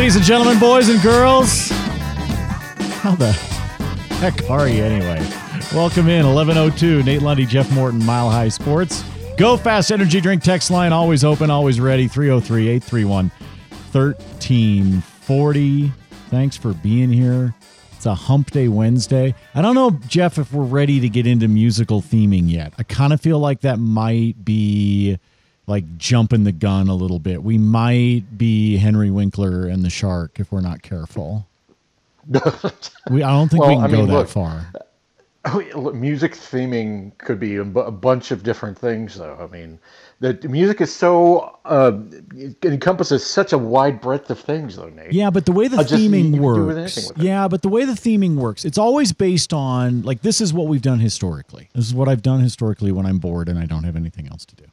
Ladies and gentlemen, boys and girls, how the heck are you anyway? Welcome in 1102 Nate Lundy, Jeff Morton, Mile High Sports. Go Fast Energy Drink text line always open, always ready 303 831 1340. Thanks for being here. It's a hump day Wednesday. I don't know, Jeff, if we're ready to get into musical theming yet. I kind of feel like that might be like jumping the gun a little bit. We might be Henry Winkler and the Shark if we're not careful. we, I don't think we Well, can I go mean, that look, far. Oh, music theming could be a, bunch of different things, though. I mean, the, music is so uh, it encompasses such a wide breadth of things, though, Nate. Yeah, but the way the Uh, theming you can do with works, anything with it. yeah, but the way the theming works, it's always based on like this is what we've done historically. This is what I've done historically when I'm bored and I don't have anything else to do.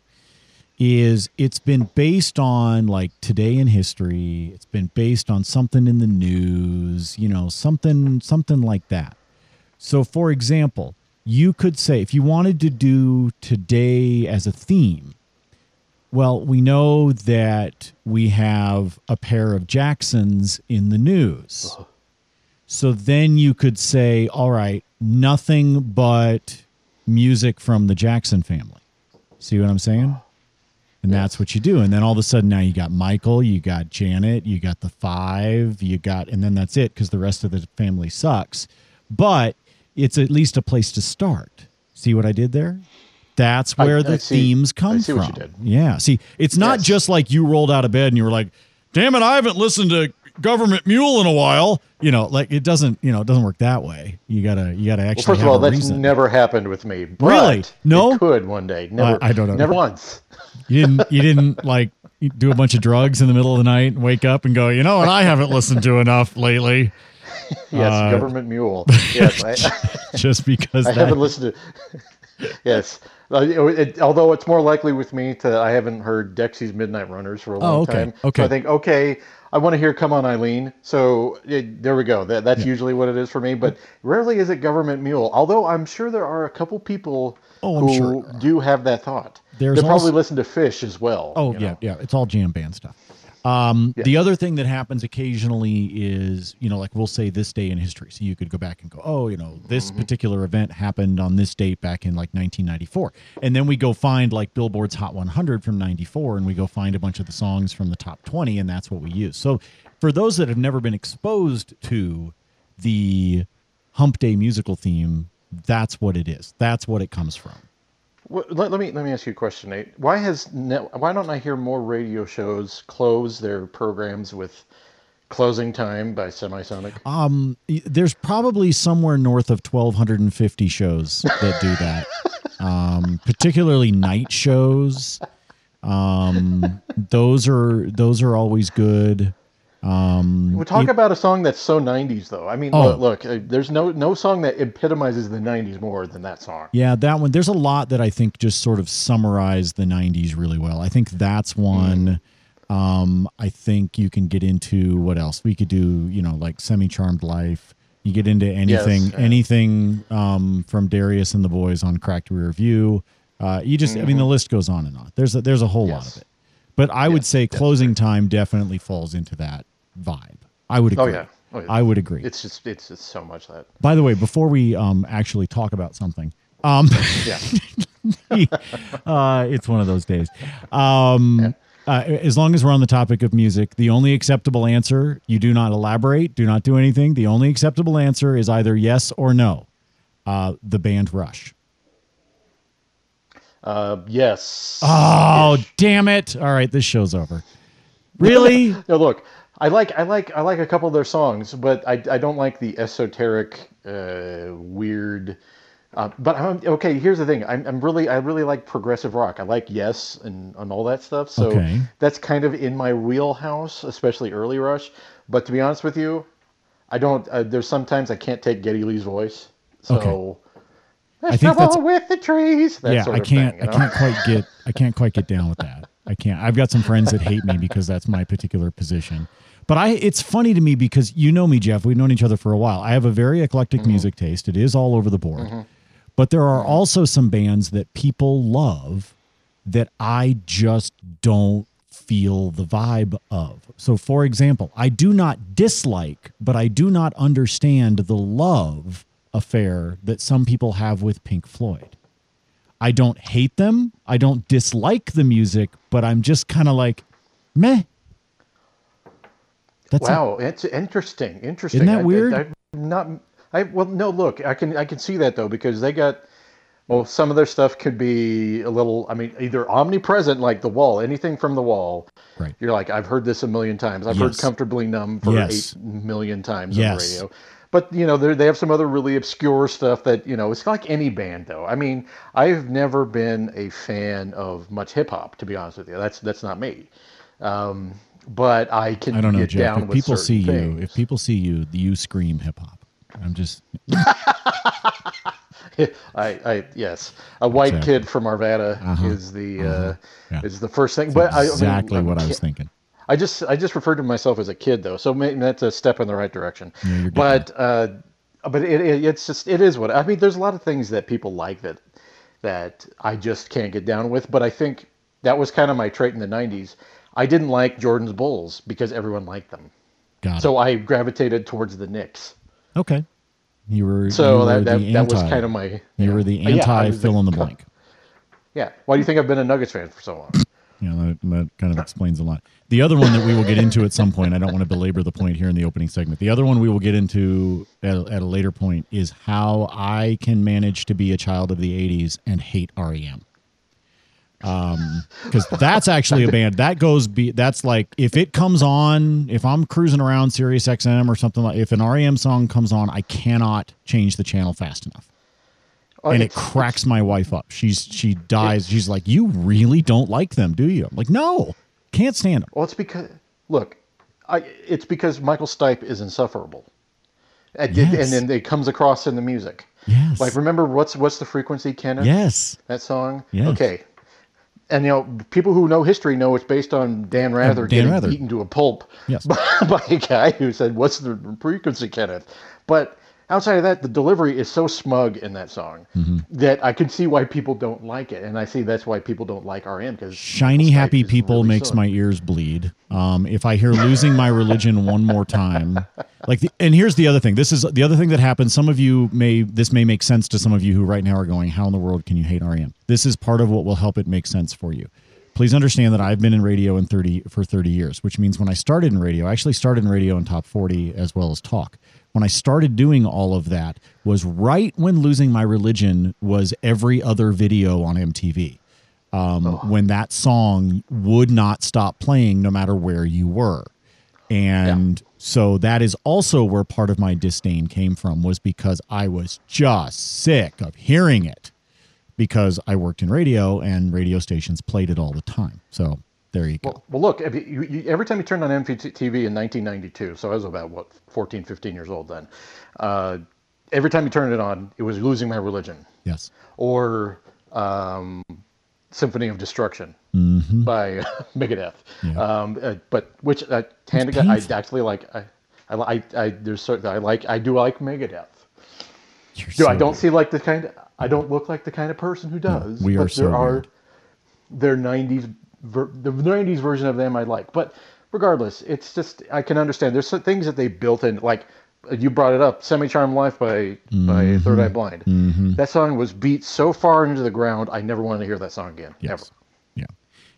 Is it's been based on like today in history. It's been based on something in the news, you know, something something like that. So, for example, you could say if you wanted to do today as a theme, well, we know that we have a pair of Jacksons in the news. Uh-huh. So then you could say, all right, nothing but music from the Jackson family. See what I'm saying? And that's what you do. And then all of a sudden now you got Michael, you got Janet, you got the five, you got, and then that's it because the rest of the family sucks. But it's at least a place to start. See what I did there? That's where I the see- themes I come from. what you did. Yeah. See, it's not Yes. just like you rolled out of bed and you were like, damn it, I haven't listened to Government Mule in a while. You know, like it doesn't, you know, it doesn't work that way. You gotta, you gotta Well, actually first of all, that's reason. never happened with me. Really? No? it could one day. Never. I don't know. Never once. You didn't, you didn't like do a bunch of drugs in the middle of the night and wake up and go, you know what, I haven't listened to enough lately. Yes, Uh, government mule. Yes, I, Just because I that, haven't listened to. yes, Uh, it- although it's more likely with me to I haven't heard Dexy's Midnight Runners for a long Oh, okay, time. okay. So I think okay, I want to hear "Come On Eileen." So it, there we go. That, that's usually what it is for me. But rarely is it government mule. Although I'm sure there are a couple people Oh, who sure do have that thought. There's they probably also- listen to Phish as well. Oh yeah, know. yeah. It's all jam band stuff. Um, The other thing that happens occasionally is, you know, like we'll say this day in history. So you could go back and go, oh, you know, this Mm-hmm. particular event happened on this date back in like 1994. And then we go find like Billboard's Hot 100 from 94 and we go find a bunch of the songs from the top 20 and that's what we use. So for those that have never been exposed to the Hump Day musical theme, that's what it is. That's what it comes from. Let, let me let me ask you a question, Nate. Why has net, why don't I hear more radio shows close their programs with "Closing Time" by Semisonic? Um, there's probably somewhere north of 1,250 shows that do that. um, particularly night shows. Um, those are those are always good. Um, We talk it- about a song that's so '90s, though. I mean, Oh. look, look uh, there's no no song that epitomizes the '90s more than that song. yeah, that one. There's a lot that I think just sort of summarize the '90s really well. I think that's one. Um, I think you can get into what else we could do. You know, like "Semi Charmed Life." You get into anything, Yes, yeah. anything um, from Darius and the Boys on Cracked Rear View. Uh, you just, I mean, the list goes on and on. There's a, there's a whole lot Mm-hmm. Of it, but I would say yes, closing time definitely falls into that vibe. I would agree. Oh yeah, oh, yeah. I would agree. It's just it's just so much that. By the way, before we um, actually talk about something, um, Yeah. uh, it's one of those days. Um, uh, as long as we're on the topic of music, the only acceptable answer, you do not elaborate, do not do anything. The only acceptable answer is either yes or no. Uh, the band Rush. Uh, yes. Oh, damn it. All right, this show's over. Really? No, look, I like I like I like a couple of their songs, but I, I don't like the esoteric, uh, weird. Uh, but I'm, okay, here's the thing. I'm, I'm really I really like progressive rock. I like Yes and, and all that stuff. So Okay. that's kind of in my wheelhouse, especially early Rush. But to be honest with you, I don't. Uh, there's sometimes I can't take Geddy Lee's voice. So Okay. I think trouble that's- with the trees. That yeah, sort I can't Thing, you I can't quite get I can't quite get down with that. I can't. I've got some friends that hate me because that's my particular position. But I it's funny to me because you know me, Jeff. We've known each other for a while. I have a very eclectic Mm-hmm. music taste. It is all over the board. But there are also some bands that people love that I just don't feel the vibe of. So, for example, I do not dislike, but I do not understand the love affair that some people have with Pink Floyd. I don't hate them. I don't dislike the music, but I'm just kind of like, meh. That's Wow, it's interesting. Interesting. Isn't that I- I- weird? I, not. I well, no. Look, I can I can see that though because they got. Well, some of their stuff could be a little. I mean, either omnipresent, like the wall, anything from the wall. Right. You're like, I've heard this a million times. I've heard "Comfortably Numb" for Yes. eight million times Yes. on the radio. But you know, they have some other really obscure stuff that you know. It's like any band, though. I mean, I've never been a fan of much hip hop, to be honest with you. That's that's not me. Um, but I can I don't know, Jeff. down If people see certain you, if people see you, you scream hip hop. I'm just I, I yes, a white Exactly. kid from Arvada Uh-huh. is the uh, Yeah. is the first thing. But I, I mean, exactly what I was thinking. I just I just referred to myself as a kid though, so maybe that's a step in the right direction. Yeah, but uh, but it, it it's just it is what I mean. There's a lot of things that people like that that I just can't get down with. But I think that was kind of my trait in the '90s. I didn't like Jordan's Bulls because everyone liked them, Got so I gravitated towards the Knicks. Okay. You were So you that were that, that was kind of my. you were the anti was fill in the blank. Yeah. Why do you think I've been a Nuggets fan for so long? You know, that, that kind of explains a lot. The other one that we will get into at some point, I don't want to belabor the point here in the opening segment. The other one we will get into at, at a later point is how I can manage to be a child of the 80s and hate REM. Um, because that's actually a band that goes be that's like if it comes on, if I'm cruising around Sirius XM or something like if an REM song comes on, I cannot change the channel fast enough Oh, and it cracks my wife up. She's she dies. She's like, "You really don't like them, do you?" I'm like, "No, can't stand them." Well, it's because look, I, it's because Michael Stipe is insufferable, and, Yes. and then it comes across in the music. Yes. Like, remember what's what's the frequency, Kenneth? Yes. That song. Yes. Okay. And you know, people who know history know it's based on Dan Rather Dan getting Rather. beaten to a pulp Yes. by, by a guy who said, "What's the frequency, Kenneth?" But outside of that, the delivery is so smug in that song Mm-hmm. that I can see why people don't like it, and I see that's why people don't like RM because Shiny happy people makes my ears bleed. Um, if I hear losing my religion one more time, like, the, and here's the other thing. This is the other thing that happens. Some of you may this may make sense to some of you who right now are going, "How in the world can you hate REM?" This is part of what will help it make sense for you. Please understand that I've been in radio in 30 for 30 years, which means when I started in radio, I actually started in radio in top 40 as well as talk. When I started doing all of that was right when losing my religion was every other video on MTV um, when that song would not stop playing no matter where you were. And so that is also where part of my disdain came from was because I was just sick of hearing it because I worked in radio and radio stations played it all the time. So there you go. Well, well look, you, you, you- every time you turned on MTV in 1992, so I was about, what, 14, 15 years old then, uh, every time you turned it on, it was Losing My Religion yes. or um, Symphony of Destruction Mm-hmm. by Megadeth. Yeah. Um, uh, but which, uh, hand God, I actually like, I, I, I, I, there's certain, I like, I do like Megadeth. You're Do I don't good. see like the kind, I don't look like the kind of person who does. we are but so there are, weird. their 90s ver- the 90s version of them I like. But regardless, it's just I can understand there's some things that they built in like you brought it up, Semi Charmed Life by by Mm-hmm. Third Eye Blind. That song was beat so far into the ground, I never wanted to hear that song again. Yes. Ever. Yeah.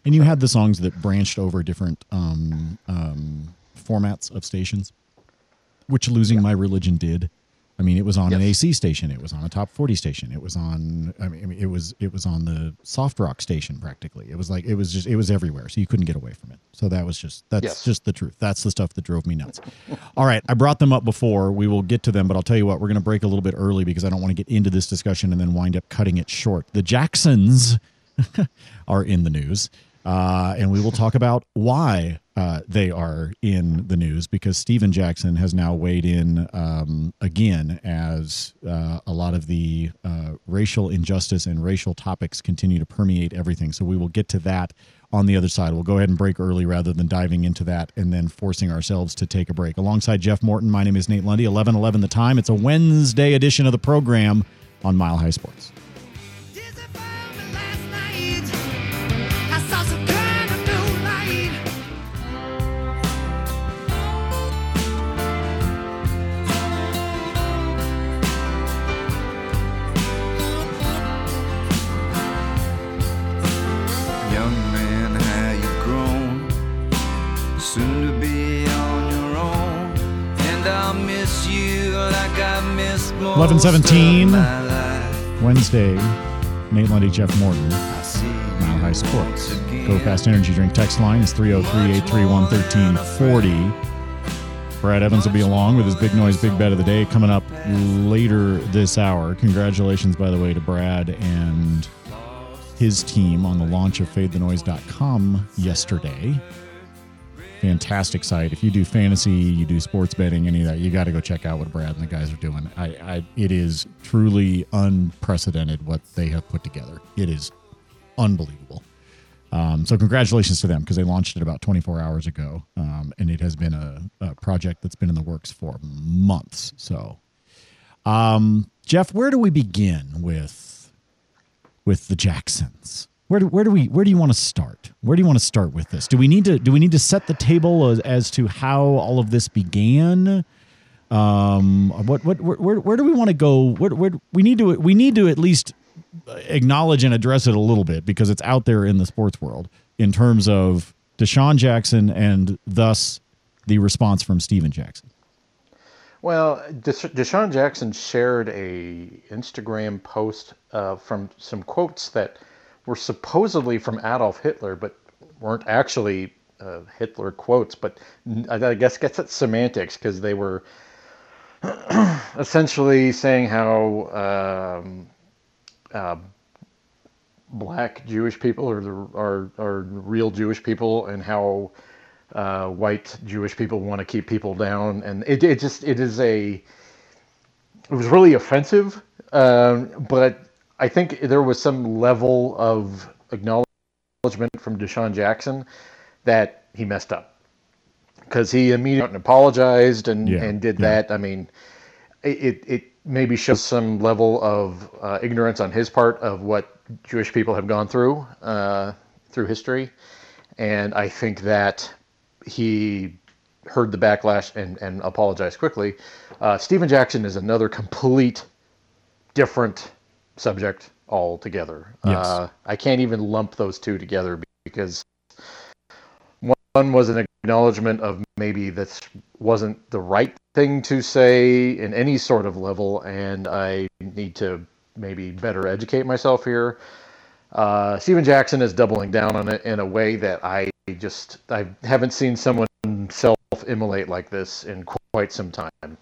And you had the songs that branched over different um, um, formats of stations, which Losing My Religion did. I mean, it was on an AC station. It was on a top 40 station. It was on, I mean, I mean, it was, it was on the soft rock station practically. It was like, it was just, it was everywhere. So you couldn't get away from it. So that was just, that's Yes. just the truth. That's the stuff that drove me nuts. All right. I brought them up before. We will get to them, but I'll tell you what, we're going to break a little bit early because I don't want to get into this discussion and then wind up cutting it short. The Jacksons are in the news. Uh, and we will talk about why uh, they are in the news because Stephen Jackson has now weighed in um, again as uh, a lot of the uh, racial injustice and racial topics continue to permeate everything. So we will get to that on the other side. We'll go ahead and break early rather than diving into that and then forcing ourselves to take a break. Alongside Jeff Morton, my name is Nate Lundy. 11:11 the time. It's a Wednesday edition of the program on Mile High Sports. 11:17. of. Wednesday, Nate Lundy, Jeff Morton. Mile High Sports. Go Fast Energy Drink text line is 303 831 1340. Brad Evans will be along with his Big Noise Big Bet of the Day coming up later this hour. Congratulations, by the way, to Brad and his team on the launch of FadeTheNoise.com yesterday. Fantastic site. If you do fantasy, you do sports betting, any of that, you got to go check out what Brad and the guys are doing. I, I, it is truly unprecedented what they have put together. It is unbelievable. Um, so congratulations to them because they launched it about 24 hours ago, um, and it has been a, a project that's been in the works for months. So, um, Jeff, where do we begin with with the Jacksons? Where do, where do we where do you want to start? Where do you want to start with this? Do we need to do we need to set the table as, as to how all of this began? Um, what what where, where, do we want to go? Where, where we need to we need to at least acknowledge and address it a little bit because it's out there in the sports world in terms of DeSean Jackson and thus the response from Stephen Jackson. Well, Des- DeSean Jackson shared a Instagram post uh, from some quotes that were supposedly from Adolf Hitler, but weren't actually uh, Hitler quotes. But I guess guess it's semantics because they were essentially saying how um, uh, black Jewish people are the are are real Jewish people, and how uh, white Jewish people want to keep people down, and it, it just it is a it was really offensive, um, but I think there was some level of acknowledgement from DeSean Jackson that he messed up because he immediately apologized and, Yeah, and did yeah. that. I mean, it, it, maybe shows some level of uh, ignorance on his part of what Jewish people have gone through uh, through history, and I think that he heard the backlash and, and apologized quickly. Uh, Stephen Jackson is another complete different subject altogether. Yes. Uh, I can't even lump those two together because one was an acknowledgement of maybe this wasn't the right thing to say in any sort of level, and I need to maybe better educate myself here. Uh, Stephen Jackson is doubling down on it in a way that I just I haven't seen someone self-immolate like this in quite some time.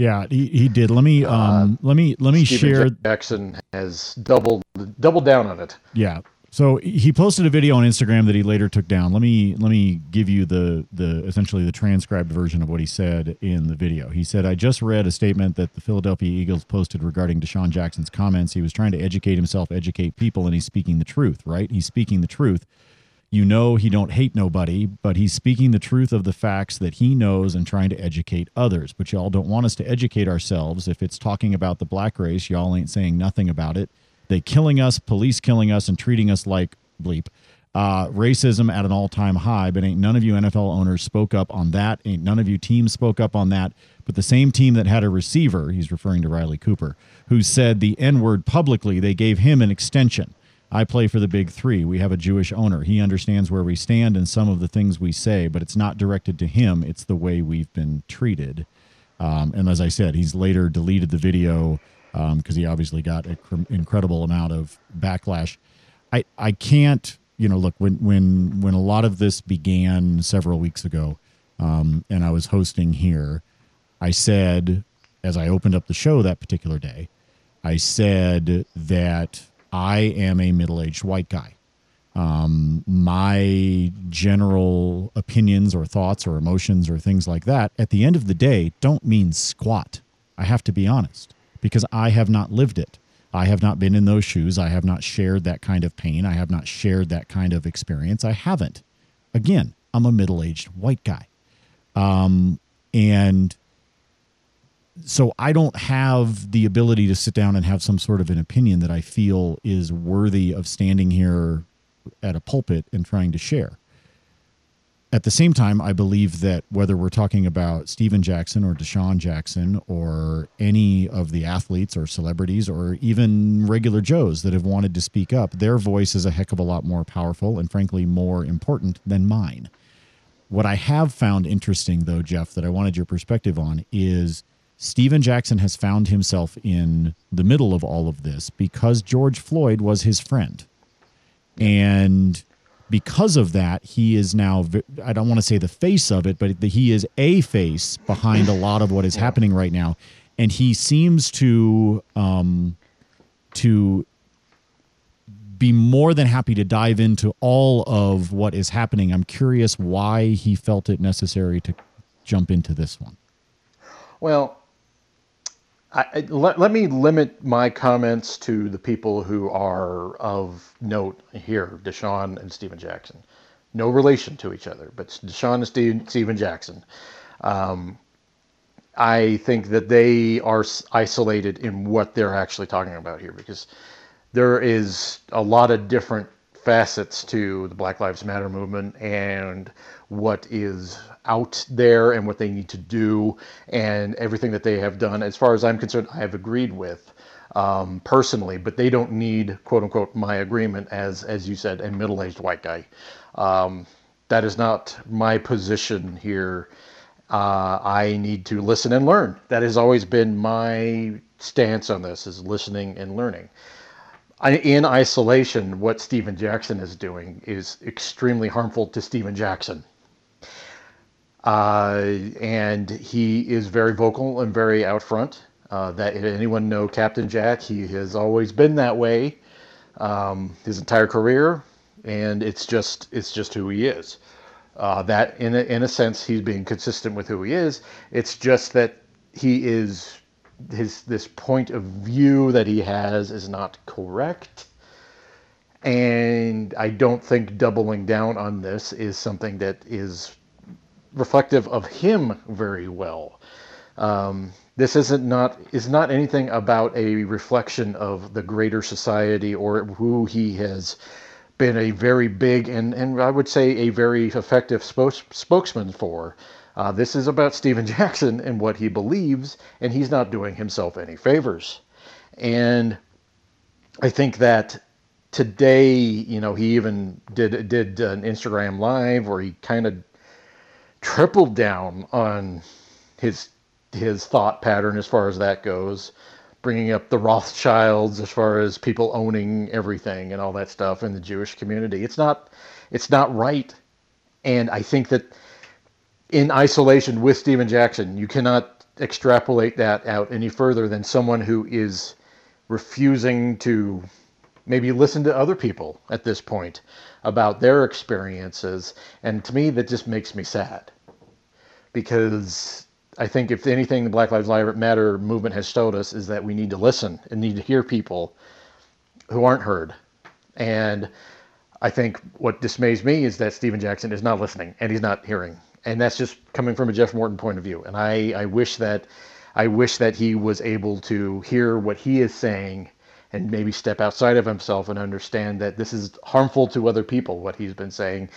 Yeah, he, he did. Let me um let me let me Stephen share Jackson has doubled doubled down on it. Yeah. So he posted a video on Instagram that he later took down. Let me let me give you the the essentially the transcribed version of what he said in the video. He said, "I just read a statement that the Philadelphia Eagles posted regarding DeSean Jackson's comments. He was trying to educate himself, educate people, and he's speaking the truth, right? He's speaking the truth. You know he don't hate nobody, but he's speaking the truth of the facts that he knows and trying to educate others. But y'all don't want us to educate ourselves. If it's talking about the black race, y'all ain't saying nothing about it. They killing us, police killing us, and treating us like bleep. Uh, racism at an all-time high, but ain't none of you NFL owners spoke up on that. Ain't none of you teams spoke up on that. But the same team that had a receiver, he's referring to Riley Cooper, who said the N-word publicly, they gave him an extension. I play for the big three. We have a Jewish owner. He understands where we stand and some of the things we say, but it's not directed to him. It's the way we've been treated. Um, and as I said, he's later deleted the video because he obviously got an incredible amount of backlash. I I can't you know look when when when a lot of this began several weeks ago, um, and I was hosting here, I said as I opened up the show that particular day, I said that I am a middle aged white guy. Um, my general opinions or thoughts or emotions or things like that at the end of the day don't mean squat. I have to be honest because I have not lived it. I have not been in those shoes. I have not shared that kind of pain. I have not shared that kind of experience. I haven't. Again, I'm a middle aged white guy. Um, and so I don't have the ability to sit down and have some sort of an opinion that I feel is worthy of standing here at a pulpit and trying to share. At the same time, I believe that whether we're talking about Stephen Jackson or DeSean Jackson or any of the athletes or celebrities or even regular Joes that have wanted to speak up, their voice is a heck of a lot more powerful and frankly more important than mine. What I have found interesting, though, Jeff, that I wanted your perspective on is Stephen Jackson has found himself in the middle of all of this because George Floyd was his friend. And because of that, he is now, I don't want to say the face of it, but he is a face behind a lot of what is happening right now. And he seems to, um, to be more than happy to dive into all of what is happening. I'm curious why he felt it necessary to jump into this one. Well, I, let, let me limit my comments to the people who are of note here DeSean and Stephen Jackson. No relation to each other, but DeSean and Steve, Stephen Jackson. Um, I think that they are isolated in what they're actually talking about here because there is a lot of different facets to the Black Lives Matter movement and what is out there and what they need to do and everything that they have done. As far as I'm concerned, I have agreed with um, personally, but they don't need quote unquote my agreement as as you said, a middle aged white guy. Um, that is not my position here. Uh, I need to listen and learn. That has always been my stance on this: is listening and learning. In isolation, what Stephen Jackson is doing is extremely harmful to Stephen Jackson. Uh, and he is very vocal and very out front. Uh, that anyone know Captain Jack, he has always been that way um, his entire career, and it's just it's just who he is. Uh, that in a, in a sense he's being consistent with who he is. It's just that he is his this point of view that he has is not correct. And I don't think doubling down on this is something that is reflective of him very well. Um, this isn't not is not anything about a reflection of the greater society or who he has been a very big and, and I would say a very effective spokes, spokesman for. Uh, this is about Stephen Jackson and what he believes, and he's not doing himself any favors. And I think that today, you know, he even did did an Instagram live where he kind of tripled down on his his thought pattern as far as that goes, bringing up the Rothschilds as far as people owning everything and all that stuff in the Jewish community. It's not it's not right, and I think that in isolation with Stephen Jackson, you cannot extrapolate that out any further than someone who is refusing to maybe listen to other people at this point about their experiences. And to me, that just makes me sad because I think if anything, the Black Lives Matter movement has showed us is that we need to listen and need to hear people who aren't heard. And I think what dismays me is that Stephen Jackson is not listening and he's not hearing. And that's just coming from a Jeff Morton point of view. And I, I wish that I wish that he was able to hear what he is saying and maybe step outside of himself and understand that this is harmful to other people what he's been saying.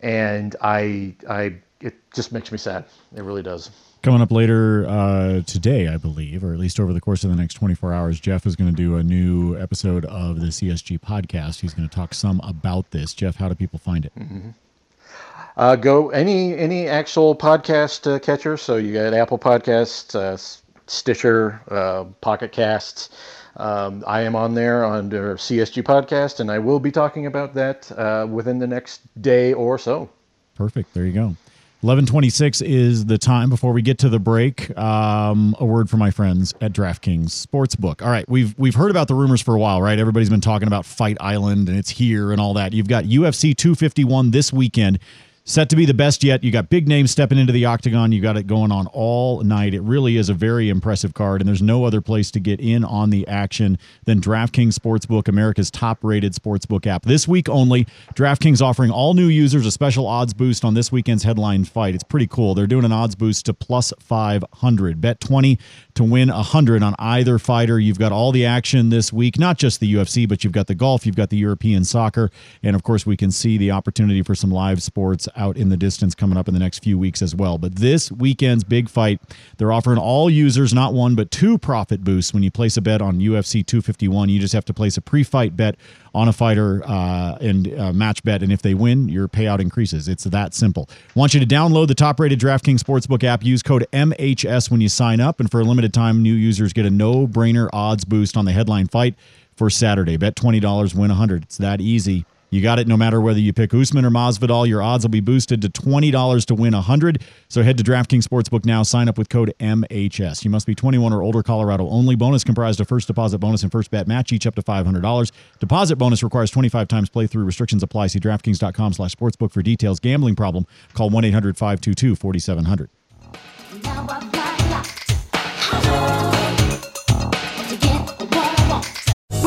And i i it just makes me sad. It really does. Coming up later uh, today i believe or at least over the course of the next 24 hours jeff is going to do a new episode of the csg podcast. He's going to talk some about this. Jeff how do people find it? Mm-hmm. Uh, go any any actual podcast uh, catcher. So you got Apple Podcasts, uh, Stitcher, uh, Pocket Casts. Um, I am on there under CSG Podcast, and I will be talking about that uh, within the next day or so. Perfect. There you go. 1126 is the time before we get to the break. Um, a word for my friends at DraftKings Sportsbook. All right, we've we've heard about the rumors for a while, right? Everybody's been talking about Fight Island and it's here and all that. You've got UFC 251 this weekend. Set to be the best yet. You got big names stepping into the octagon. You got it going on all night. It really is a very impressive card, and there's no other place to get in on the action than DraftKings Sportsbook, America's top-rated sportsbook app. This week only, DraftKings offering all new users a special odds boost on this weekend's headline fight. It's pretty cool. They're doing an odds boost to plus 500. Bet 20 to win 100 on either fighter. You've got all the action this week, not just the UFC, but you've got the golf, you've got the European soccer, and of course, we can see the opportunity for some live sports out in the distance coming up in the next few weeks as well. But this weekend's big fight, they're offering all users not one, but two profit boosts when you place a bet on UFC 251. You just have to place a pre fight bet on a fighter uh, and uh, match bet. And if they win, your payout increases. It's that simple. want you to download the top rated DraftKings Sportsbook app. Use code MHS when you sign up. And for a limited time, new users get a no brainer odds boost on the headline fight for Saturday. Bet $20, win 100 It's that easy. You got it no matter whether you pick Usman or Masvidal. Your odds will be boosted to $20 to win 100 So head to DraftKings Sportsbook now. Sign up with code MHS. You must be 21 or older, Colorado only. Bonus comprised of first deposit bonus and first bet match, each up to $500. Deposit bonus requires 25 times playthrough. Restrictions apply. See DraftKings.com slash sportsbook for details. Gambling problem? Call 1-800-522-4700.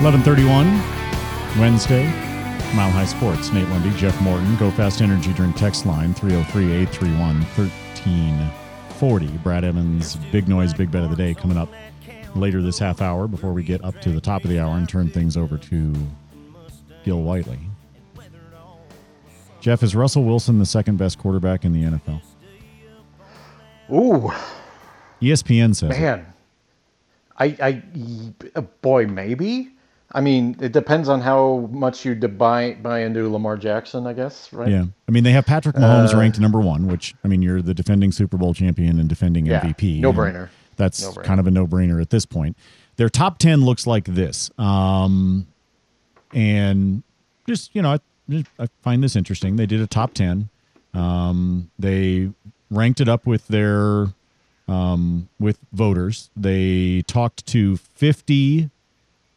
Eleven thirty-one, Wednesday. Mile High Sports. Nate Lundy, Jeff Morton. Go Fast Energy Drink text line 303-831-1340. Brad Evans, Big Noise, Big Bet of the Day coming up later this half hour before we get up to the top of the hour and turn things over to Gil Whiteley. Jeff, is Russell Wilson the second best quarterback in the NFL? Ooh, ESPN says it. man. I, I, uh, boy, maybe. I mean, it depends on how much you buy buy into Lamar Jackson, I guess, right? Yeah. I mean, they have Patrick Mahomes Uh, ranked number one, which, I mean, you're the defending Super Bowl champion and defending Yeah, MVP. no-brainer. That's No-brainer. kind of a no brainer at this point. Their top 10 looks like this. Um, and just, you know, I, just- I find this interesting. They did a top 10. Um, they ranked it up with their um, with voters. They talked to 50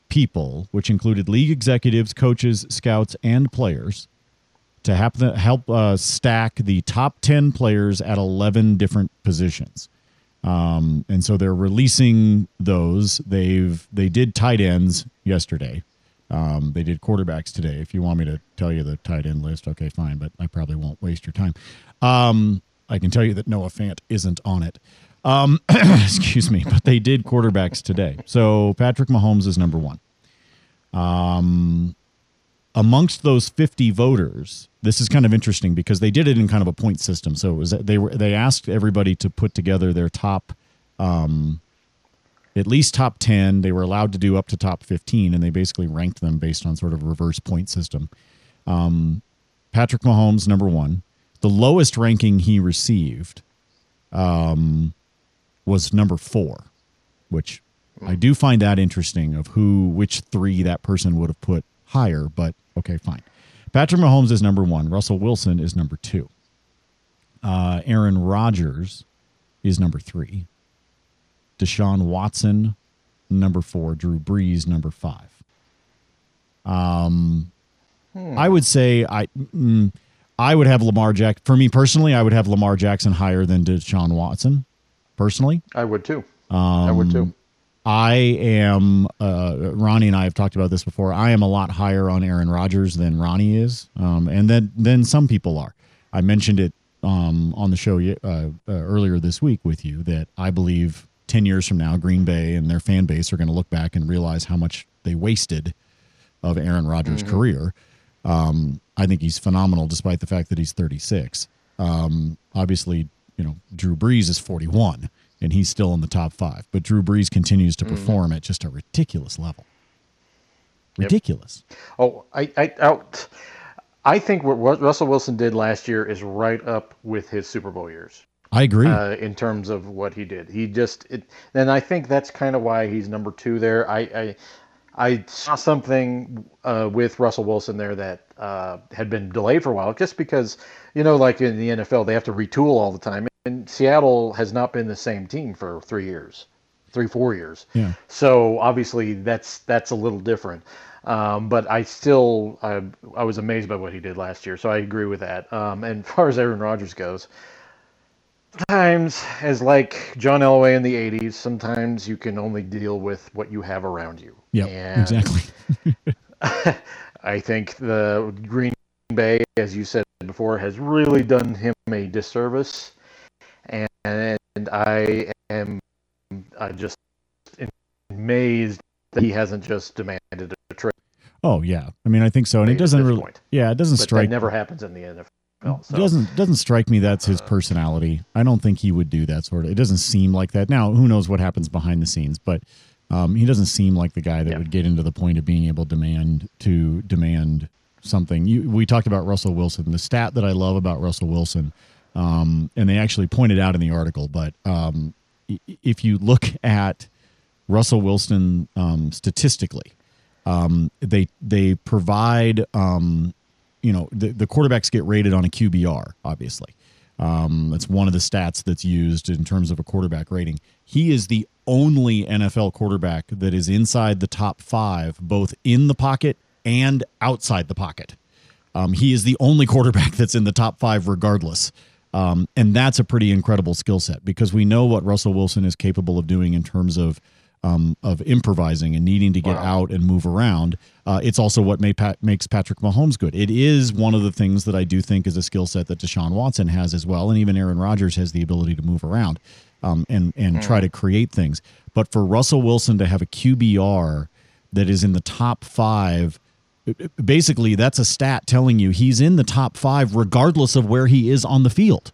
people, which included league executives, coaches, scouts, and players, to help the, help uh, stack the top 10 players at 11 different positions. Um, and so they're releasing those. They've they did tight ends yesterday. Um, they did quarterbacks today. If you want me to tell you the tight end list, okay, fine, but I probably won't waste your time. Um, I can tell you that Noah Fant isn't on it. Um, excuse me, but they did quarterbacks today. So Patrick Mahomes is number one. Um, amongst those 50 voters, this is kind of interesting because they did it in kind of a point system. So it was they were they asked everybody to put together their top um at least top 10. They were allowed to do up to top 15 and they basically ranked them based on sort of reverse point system. Um Patrick Mahomes number 1. The lowest ranking he received um was number 4, which I do find that interesting of who which 3 that person would have put higher, but okay, fine. Patrick Mahomes is number one. Russell Wilson is number two. Uh, Aaron Rodgers is number three. Deshaun Watson, number four. Drew Brees, number five. Um, I would say I mm, I would have Lamar Jack. For me personally, I would have Lamar Jackson higher than Deshaun Watson. Personally, I would too. Um, I would too. I am. Uh, Ronnie and I have talked about this before. I am a lot higher on Aaron Rodgers than Ronnie is, um, and then then some people are. I mentioned it um, on the show uh, uh, earlier this week with you that I believe ten years from now, Green Bay and their fan base are going to look back and realize how much they wasted of Aaron Rodgers' Mhm. career. Um, I think he's phenomenal, despite the fact that he's 36. Um, obviously, you know, Drew Brees is 41, and he's still in the top five. But Drew Brees continues to Mhm. perform at just a ridiculous level. Yep. Ridiculous. Oh, I, I, out. I think what Russell Wilson did last year is right up with his Super Bowl years. I agree. Uh, in terms of what he did, he just, it, and I think that's kind of why he's number two there. I, I, I saw something uh, with Russell Wilson there that uh, had been delayed for a while, just because you know, like in the NFL, they have to retool all the time, and Seattle has not been the same team for three years, three four years. Yeah. So obviously that's that's a little different. Um, but I still I, I was amazed by what he did last year. So I agree with that. Um, and as far as Aaron Rodgers goes, sometimes as like John Elway in the '80s, sometimes you can only deal with what you have around you. Yeah, exactly. I think the Green Bay, as you said before, has really done him a disservice, and, I am I just amazed that he hasn't just demanded a trade. Oh yeah, I mean I think so, and it doesn't really. point. Yeah, it doesn't But strike. that never happens in the NFL. So. doesn't doesn't strike me that's his personality. I don't think he would do that sort of. It doesn't seem like that. Now, who knows what happens behind the scenes, but um, he doesn't seem like the guy that would get into the point of being able to demand to demand something. You, we talked about Russell Wilson. The stat that I love about Russell Wilson, um, and they actually pointed out in the article, but um, if you look at Russell Wilson um, statistically, um, they they provide um, you know the, the quarterbacks get rated on a QBR obviously. Um, that's one of the stats that's used in terms of a quarterback rating. He is the only NFL quarterback that is inside the top five both in the pocket and outside the pocket. He is the only quarterback that's in the top five regardless um, and that's a pretty incredible skill set because we know what Russell Wilson is capable of doing in terms of um, of improvising and needing to get out and move around. Uh, it's also what may Pat, makes Patrick Mahomes good. It is one of the things that I do think is a skill set that Deshaun Watson has as well, and even Aaron Rodgers has the ability to move around um, and and Mm. try to create things. But for Russell Wilson to have a QBR that is in the top five. Basically, that's a stat telling you he's in the top five regardless of where he is on the field.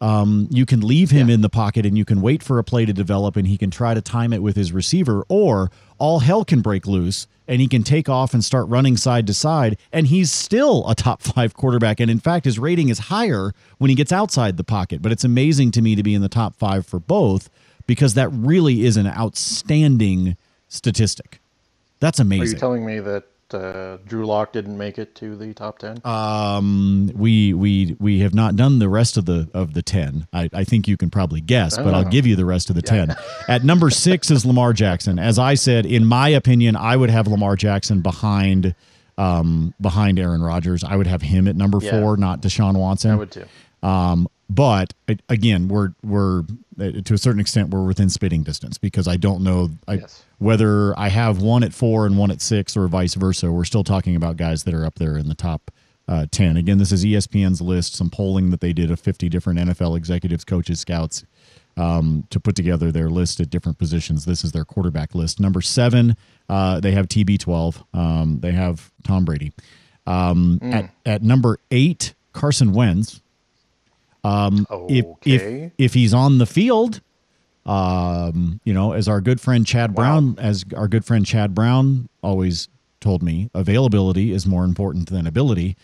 Um, you can leave him in the pocket and you can wait for a play to develop and he can try to time it with his receiver, or all hell can break loose and he can take off and start running side to side. And he's still a top five quarterback. And in fact, his rating is higher when he gets outside the pocket. But it's amazing to me to be in the top five for both because that really is an outstanding statistic. That's amazing. Are you telling me that uh, Drew Lock didn't make it to the top ten? Um, we we we have not done the rest of the of the ten. I, I think you can probably guess, but I'll Oh. give you the rest of the ten. At number six is Lamar Jackson. As I said, in my opinion, I would have Lamar Jackson behind um behind Aaron Rodgers. I would have him at number Yeah. four, not Deshaun Watson. I would too. Um, but again, we're we're uh, to a certain extent we're within spitting distance because I don't know I, whether I have one at four and one at six or vice versa. We're still talking about guys that are up there in the top uh, ten. Again, this is ESPN's list, some polling that they did of fifty different NFL executives, coaches, scouts. Um, to put together their list at different positions. This is their quarterback list. Number seven, uh, they have TB12. Um, they have Tom Brady. Um, Mm. At at number eight, Carson Wentz. Um, if if if he's on the field, um, you know, as our good friend Chad Brown, as our good friend Chad Brown always told me, availability is more important than ability.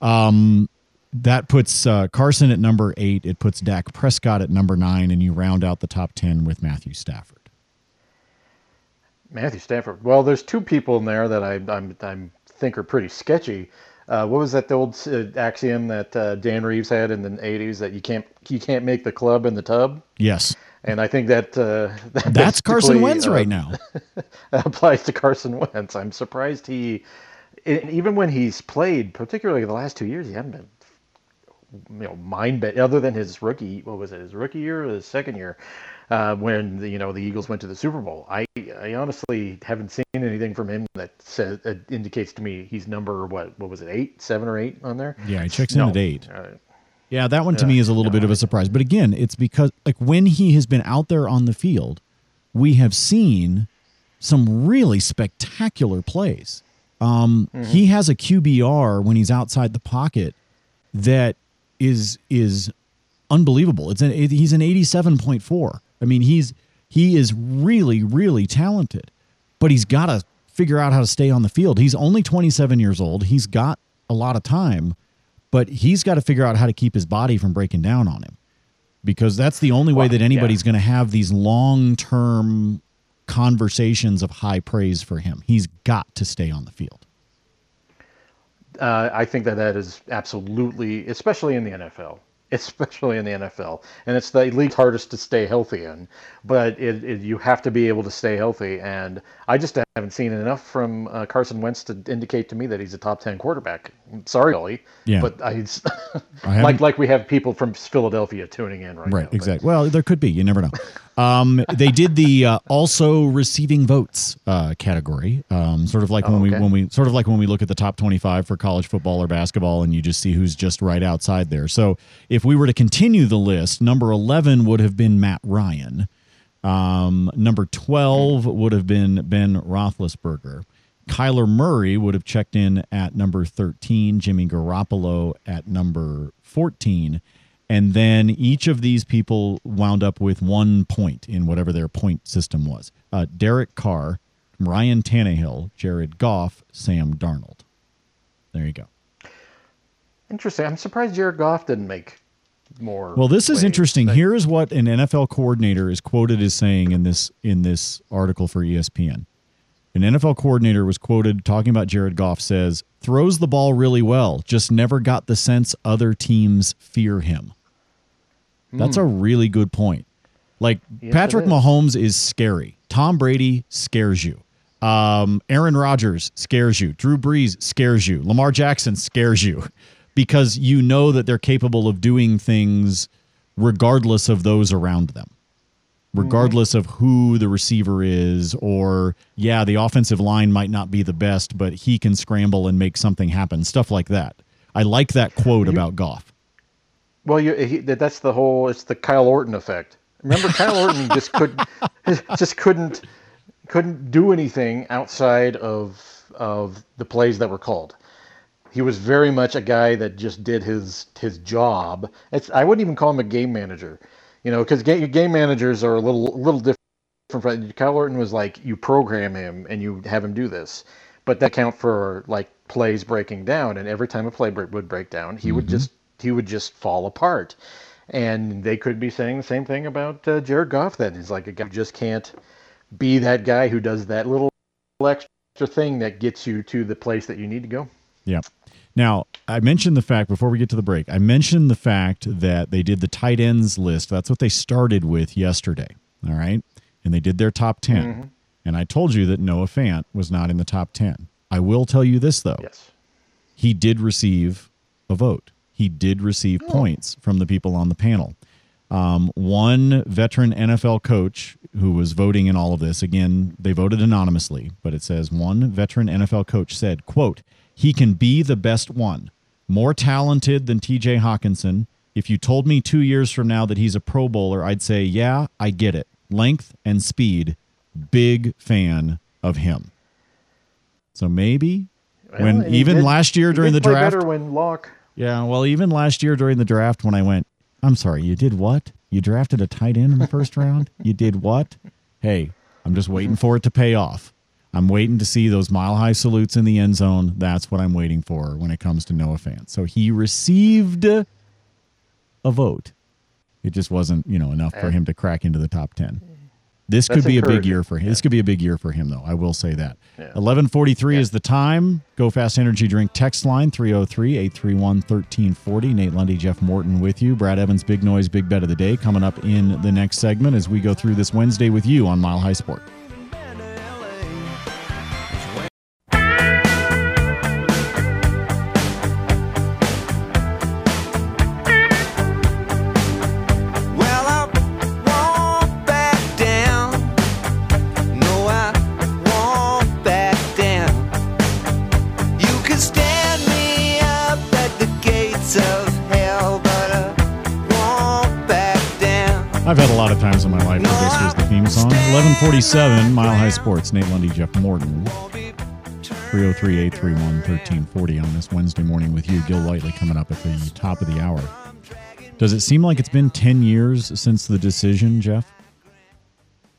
Um, that puts uh, Carson at number eight. It puts Dak Prescott at number nine, and you round out the top ten with Matthew Stafford. Matthew Stafford. Well, there's two people in there that I I'm, I'm think are pretty sketchy. Uh, what was that the old uh, axiom that uh, Dan Reeves had in the '80s that you can't you can't make the club in the tub? Yes, And I think that uh, that That's Carson Wentz uh, right now. that applies to Carson Wentz. I'm surprised he, even when he's played, particularly the last two years, he hasn't been you know mind bet other than his rookie what was it his rookie year or his second year uh, when the, you know the Eagles went to the Super Bowl. I I honestly haven't seen anything from him that says uh, indicates to me he's number what what was it eight seven or eight on there. Yeah, he checks No. in at eight. Yeah, that one to Yeah, me is a little bit of a surprise. But again, it's because like when he has been out there on the field, we have seen some really spectacular plays. Um, He has a QBR when he's outside the pocket that is is unbelievable. It's an it, he's an eighty seven point four. I mean, he's he is really really talented, but he's got to figure out how to stay on the field. He's only twenty seven years old. He's got a lot of time, but he's got to figure out how to keep his body from breaking down on him because that's the only way that yeah. anybody's going to have these long term conversations of high praise for him. He's got to stay on the field. Uh, I think that that is absolutely, especially in the NFL, especially in the NFL, and it's the league's hardest to stay healthy in. But it, it, you have to be able to stay healthy, and I just haven't seen enough from uh, Carson Wentz to indicate to me that he's a top ten quarterback. Sorry, Ollie, Yeah. but I, I like like we have people from Philadelphia tuning in right, Right, now. exactly. Well, there could be. You never know. Um, they did the uh, also receiving votes uh, category, um, sort of like when we when we sort of like when we look at the top twenty five for college football or basketball, and you just see who's just right outside there. So if we were to continue the list, number eleven would have been Matt Ryan. Um, number 12 would have been Ben Roethlisberger. Kyler Murray would have checked in at number 13, Jimmy Garoppolo at number 14. And then each of these people wound up with one point in whatever their point system was. Uh, Derek Carr, Ryan Tannehill, Jared Goff, Sam Darnold. There you go. Interesting. I'm surprised Jared Goff didn't make more. Well, this is interesting. Here is what an NFL coordinator is quoted as saying in this in this article for ESPN. An NFL coordinator was quoted talking about Jared Goff says, "Throws the ball really well, just never got the sense other teams fear him." That's a really good point. Like Yes, Patrick is. Mahomes is scary. Tom Brady scares you. Um, Aaron Rodgers scares you. Drew Brees scares you. Lamar Jackson scares you because you know that they're capable of doing things regardless of those around them. Regardless of who the receiver is, or yeah, the offensive line might not be the best, but he can scramble and make something happen. Stuff like that. I like that quote about Goff. Well, you, he, that's the whole. It's the Kyle Orton effect. Remember, Kyle Orton just couldn't, just couldn't, couldn't do anything outside of of the plays that were called. He was very much a guy that just did his his job. It's I wouldn't even call him a game manager, you know, because game, game managers are a little little different. From, Kyle Orton was like you program him and you have him do this, but that count for like plays breaking down. And every time a play break would break down, he would just he would just fall apart. And they could be saying the same thing about uh, Jared Goff. Then he's like a guy who just can't be that guy who does that little extra thing that gets you to the place that you need to go. Yeah. Now, I mentioned the fact before we get to the break, I mentioned the fact that they did the tight ends list. That's what they started with yesterday. All right. And they did their top 10. And I told you that Noah Fant was not in the top 10. I will tell you this, though. Yes. He did receive a vote, he did receive points from the people on the panel. Um, one veteran NFL coach who was voting in all of this, again, they voted anonymously, but it says one veteran NFL coach said, quote, he can be the best one, more talented than TJ Hockenson. If you told me two years from now that he's a pro bowler, I'd say, yeah, I get it. Length and speed, big fan of him. So maybe when Well, he even did- last year during the draft, better when Locke. yeah, well, even last year during the draft, when I went, I'm sorry, you did what? You drafted a tight end in the first round? You did what? Hey, I'm just waiting for it to pay off. I'm waiting to see those mile high salutes in the end zone. That's what I'm waiting for when it comes to Noah Fant. So he received a vote. It just wasn't, you know, enough for eh. him to crack into the top 10. This That's could be a big year for him. This could be a big year for him, though. I will say that. Yeah. 1143 is the time. Go Fast Energy Drink text line 303 831 1340. Nate Lundy, Jeff Morton with you. Brad Evans, Big Noise, Big Bet of the Day coming up in the next segment as we go through this Wednesday with you on Mile High Sport. I've had a lot of times in my life where this was the theme song. 1147, Mile High Sports. Nate Lundy, Jeff Morton. 303-831-1340 on this Wednesday morning with you. Gil Whiteley coming up at the top of the hour. Does it seem like it's been 10 years since the decision, Jeff?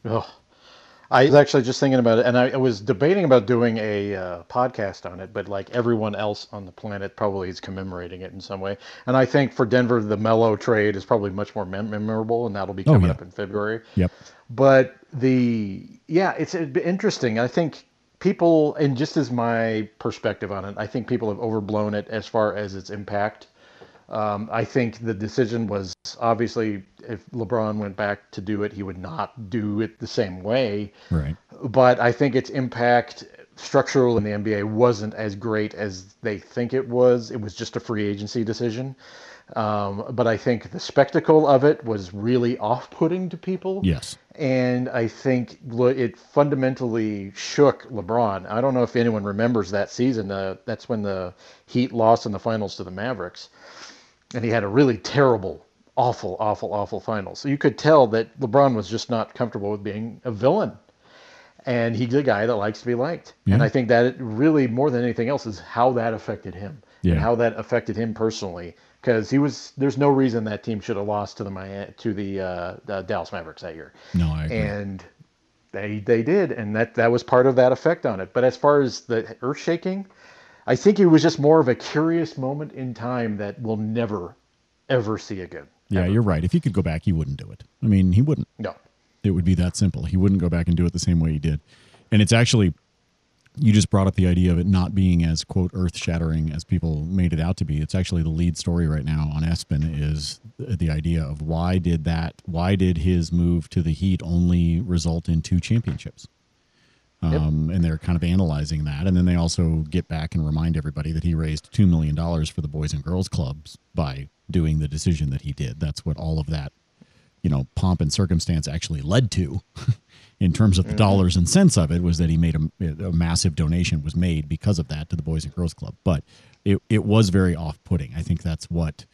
Oh, I was actually just thinking about it, and I was debating about doing a uh, podcast on it, but like everyone else on the planet probably is commemorating it in some way. And I think for Denver, the Melo trade is probably much more mem- memorable, and that'll be Oh, coming yeah. up in February. Yep. But the yeah, it's interesting. I think people, and just as my perspective on it, I think people have overblown it as far as its impact. Um, I think the decision was obviously if LeBron went back to do it, he would not do it the same way. Right. But I think its impact structural in the NBA wasn't as great as they think it was. It was just a free agency decision. Um, but I think the spectacle of it was really off-putting to people. Yes. And I think it fundamentally shook LeBron. I don't know if anyone remembers that season. Uh, that's when the Heat lost in the finals to the Mavericks. And he had a really terrible, awful, awful, awful final. So you could tell that LeBron was just not comfortable with being a villain. And he's a guy that likes to be liked. And I think that it really, more than anything else, is how that affected him Yeah. and how that affected him personally. Because he was, there's no reason that team should have lost to the Miami, to the, uh, the Dallas Mavericks that year. No, I agree. And they they did, and that that was part of that effect on it. But as far as the earth shaking, I think it was just more of a curious moment in time that we'll never, ever see again. Yeah, you're right. If he could go back, he wouldn't do it. I mean, he wouldn't. No. It would be that simple. He wouldn't go back and do it the same way he did. And it's actually, you just brought up the idea of it not being as, quote, earth shattering as people made it out to be. It's actually the lead story right now on ESPN is the idea of why did that, why did his move to the Heat only result in two championships? Um, And they're kind of analyzing that. And then they also get back and remind everybody that he raised $2 million for the Boys and Girls Clubs by doing the decision that he did. That's what all of that, you know, pomp and circumstance actually led to in terms of the dollars and cents of it was that he made a, a massive donation was made because of that to the Boys and Girls Club. But it, it was very off putting. I think that's what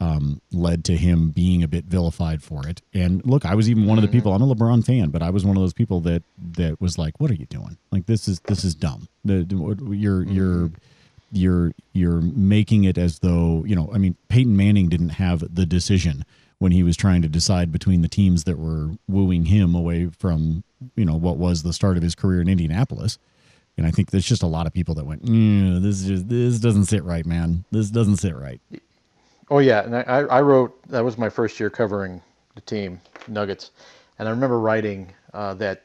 um, led to him being a bit vilified for it. And look, I was even one of the people. I'm a LeBron fan, but I was one of those people that that was like, "What are you doing? Like this is this is dumb. The, the- you're you're you're you're making it as though you know. I mean, Peyton Manning didn't have the decision when he was trying to decide between the teams that were wooing him away from you know what was the start of his career in Indianapolis. And I think there's just a lot of people that went, "Mm, "This is just this doesn't sit right, man. This doesn't sit right." Oh yeah, and I, I wrote that was my first year covering the team Nuggets, and I remember writing uh, that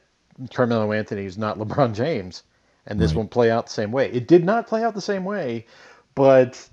Carmelo Anthony is not LeBron James, and this Right. won't play out the same way. It did not play out the same way, but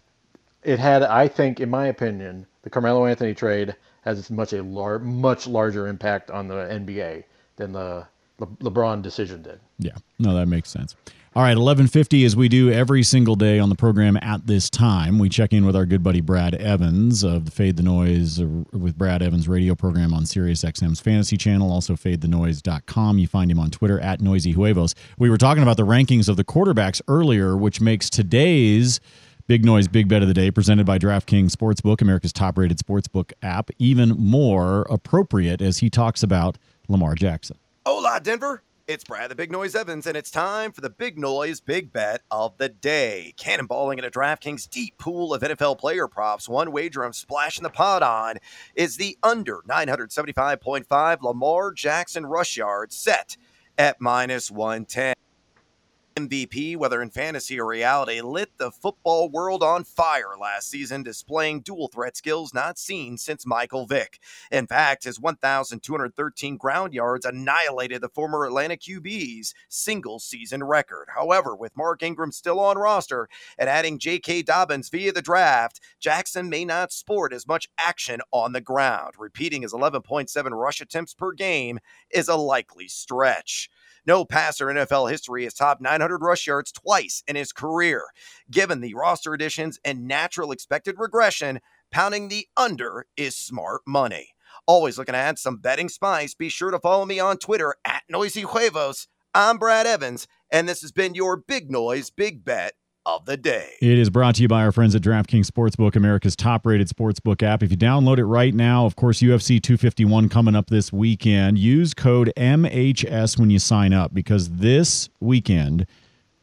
it had, I think, in my opinion, the Carmelo Anthony trade has much a lar- much larger impact on the NBA than the Le- LeBron decision did. Yeah, no, that makes sense. All right, eleven fifty as we do every single day on the program at this time. We check in with our good buddy Brad Evans of the Fade the Noise uh, with Brad Evans radio program on Sirius XM's Fantasy Channel, also fadethenoise.com. You find him on Twitter at Noisy Huevos. We were talking about the rankings of the quarterbacks earlier, which makes today's Big Noise Big Bet of the Day presented by DraftKings Sportsbook, America's top-rated sportsbook app, even more appropriate as he talks about Lamar Jackson. Hola, Denver. It's Brad the Big Noise Evans, and it's time for the Big Noise Big Bet of the Day. Cannonballing in a DraftKings' deep pool of NFL player props. One wager I'm splashing the pot on is the under 975.5 Lamar Jackson rush yard set at minus 110. MVP, whether in fantasy or reality, lit the football world on fire last season, displaying dual threat skills not seen since Michael Vick. In fact, his 1,213 ground yards annihilated the former Atlanta QB's single season record. However, with Mark Ingram still on roster and adding J.K. Dobbins via the draft, Jackson may not sport as much action on the ground. Repeating his 11.7 rush attempts per game is a likely stretch. No passer in NFL history has topped 900 rush yards twice in his career. Given the roster additions and natural expected regression, pounding the under is smart money. Always looking to add some betting spice. Be sure to follow me on Twitter at Noisy Huevos. I'm Brad Evans, and this has been your Big Noise Big Bet of the day. It is brought to you by our friends at DraftKings Sportsbook, America's top rated sportsbook app. If you download it right now, of course, UFC 251 coming up this weekend. Use code MHS when you sign up because this weekend,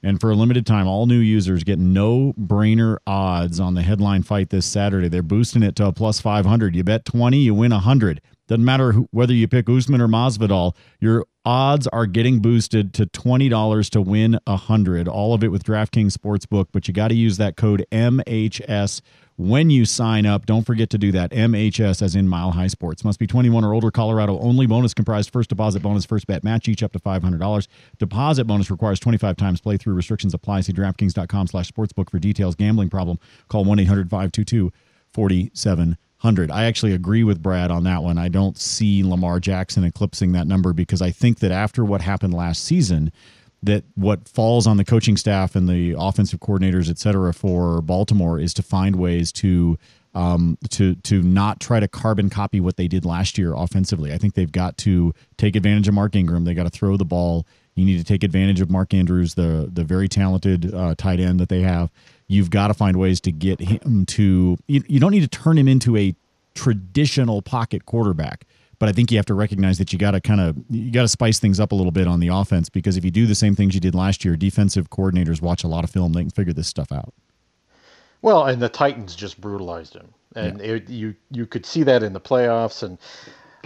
and for a limited time, all new users get no brainer odds on the headline fight this Saturday. They're boosting it to a plus 500. You bet 20, you win 100. Doesn't matter who, whether you pick Usman or Masvidal, your odds are getting boosted to $20 to win 100. All of it with DraftKings Sportsbook, but you got to use that code MHS when you sign up. Don't forget to do that. MHS as in Mile High Sports. Must be 21 or older. Colorado only. Bonus comprised first deposit bonus, first bet match each up to $500. Deposit bonus requires 25 times playthrough. Restrictions apply. See DraftKings.com slash sportsbook for details. Gambling problem. Call 1-800-522-4700. I actually agree with Brad on that one. I don't see Lamar Jackson eclipsing that number because I think that after what happened last season, that what falls on the coaching staff and the offensive coordinators, et cetera, for Baltimore is to find ways to um, to to not try to carbon copy what they did last year offensively. I think they've got to take advantage of Mark Ingram. They got to throw the ball. You need to take advantage of Mark Andrews, the the very talented uh, tight end that they have. You've got to find ways to get him to. You, you don't need to turn him into a traditional pocket quarterback but I think you have to recognize that you got to kind of you got to spice things up a little bit on the offense because if you do the same things you did last year, defensive coordinators watch a lot of film; they can figure this stuff out. Well, and the Titans just brutalized him, and yeah. it, you you could see that in the playoffs. And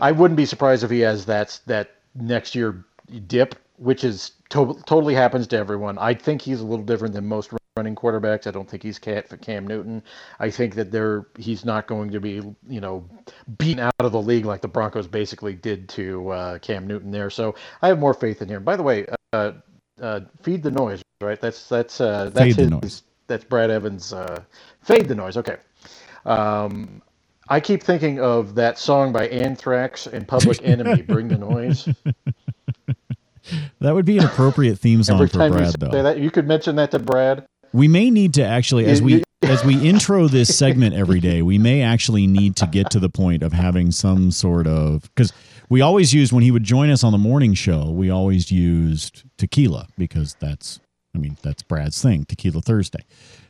I wouldn't be surprised if he has that that next year dip, which is to- totally happens to everyone. I think he's a little different than most running quarterbacks. I don't think he's cat for Cam Newton. I think that they're he's not going to be you know beaten out of the league like the Broncos basically did to uh, Cam Newton there. So I have more faith in him. By the way, uh, uh, feed the noise, right? That's that's uh, that's Fade his, the noise. That's Brad Evans. Uh, fade the noise. Okay. Um, I keep thinking of that song by Anthrax and Public Enemy, "Bring the Noise." That would be an appropriate theme song Every for Brad, you though. that, you could mention that to Brad. We may need to actually, as we as we intro this segment every day, we may actually need to get to the point of having some sort of because we always used when he would join us on the morning show, we always used tequila because that's, I mean, that's Brad's thing, Tequila Thursday.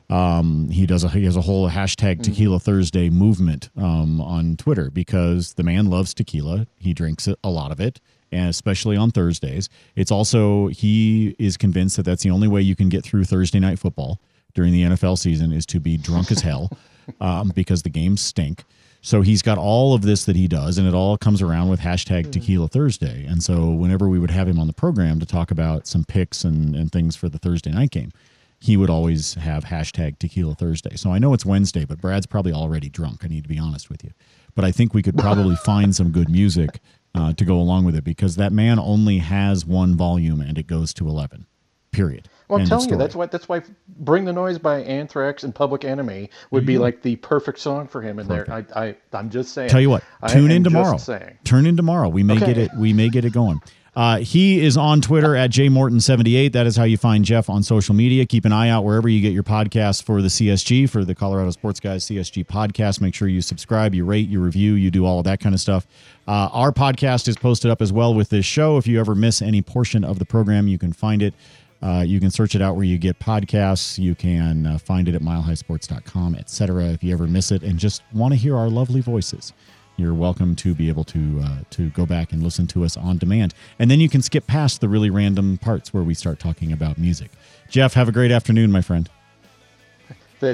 Um, he does a he has a whole hashtag Tequila Thursday movement um, on Twitter because the man loves tequila. He drinks a lot of it, and especially on Thursdays. It's also he is convinced that that's the only way you can get through Thursday night football during the NFL season is to be drunk as hell um, because the games stink. So he's got all of this that he does, and it all comes around with hashtag Tequila Thursday. And so whenever we would have him on the program to talk about some picks and, and things for the Thursday night game, he would always have hashtag Tequila Thursday. So I know it's Wednesday, but Brad's probably already drunk. I need to be honest with you. But I think we could probably find some good music uh, to go along with it because that man only has one volume and it goes to 11, period. Well, I'm End telling you, that's why that's why "Bring the Noise" by Anthrax and Public Enemy would be Mhm. like the perfect song for him in there. I, I, I'm just saying. Tell you what, tune in just tomorrow. saying. Turn in tomorrow. We may Okay. get it. We may get it going. Uh, he is on Twitter at jmorton78. That is how you find Jeff on social media. Keep an eye out wherever you get your podcasts for the CSG, for the Colorado Sports Guys CSG podcast. Make sure you subscribe, you rate, you review, you do all of that kind of stuff. Uh, our podcast is posted up as well with this show. If you ever miss any portion of the program, you can find it. Uh, you can search it out where you get podcasts. You can uh, find it at milehighsports.com, et cetera, If you ever miss it and just want to hear our lovely voices, you're welcome to be able to uh, to go back and listen to us on demand. And then you can skip past the really random parts where we start talking about music. Jeff, have a great afternoon, my friend.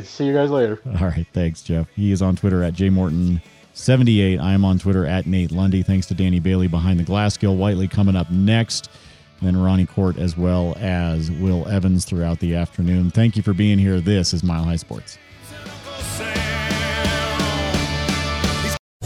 See you guys later. All right, thanks, Jeff. He is on Twitter at jmorton78. I am on Twitter at Nate Lundy. Thanks to Danny Bailey behind the glass. Gil Whiteley coming up next. Then Ronnie Court as well as Will Evans throughout the afternoon. Thank you for being here. This is Mile High Sports.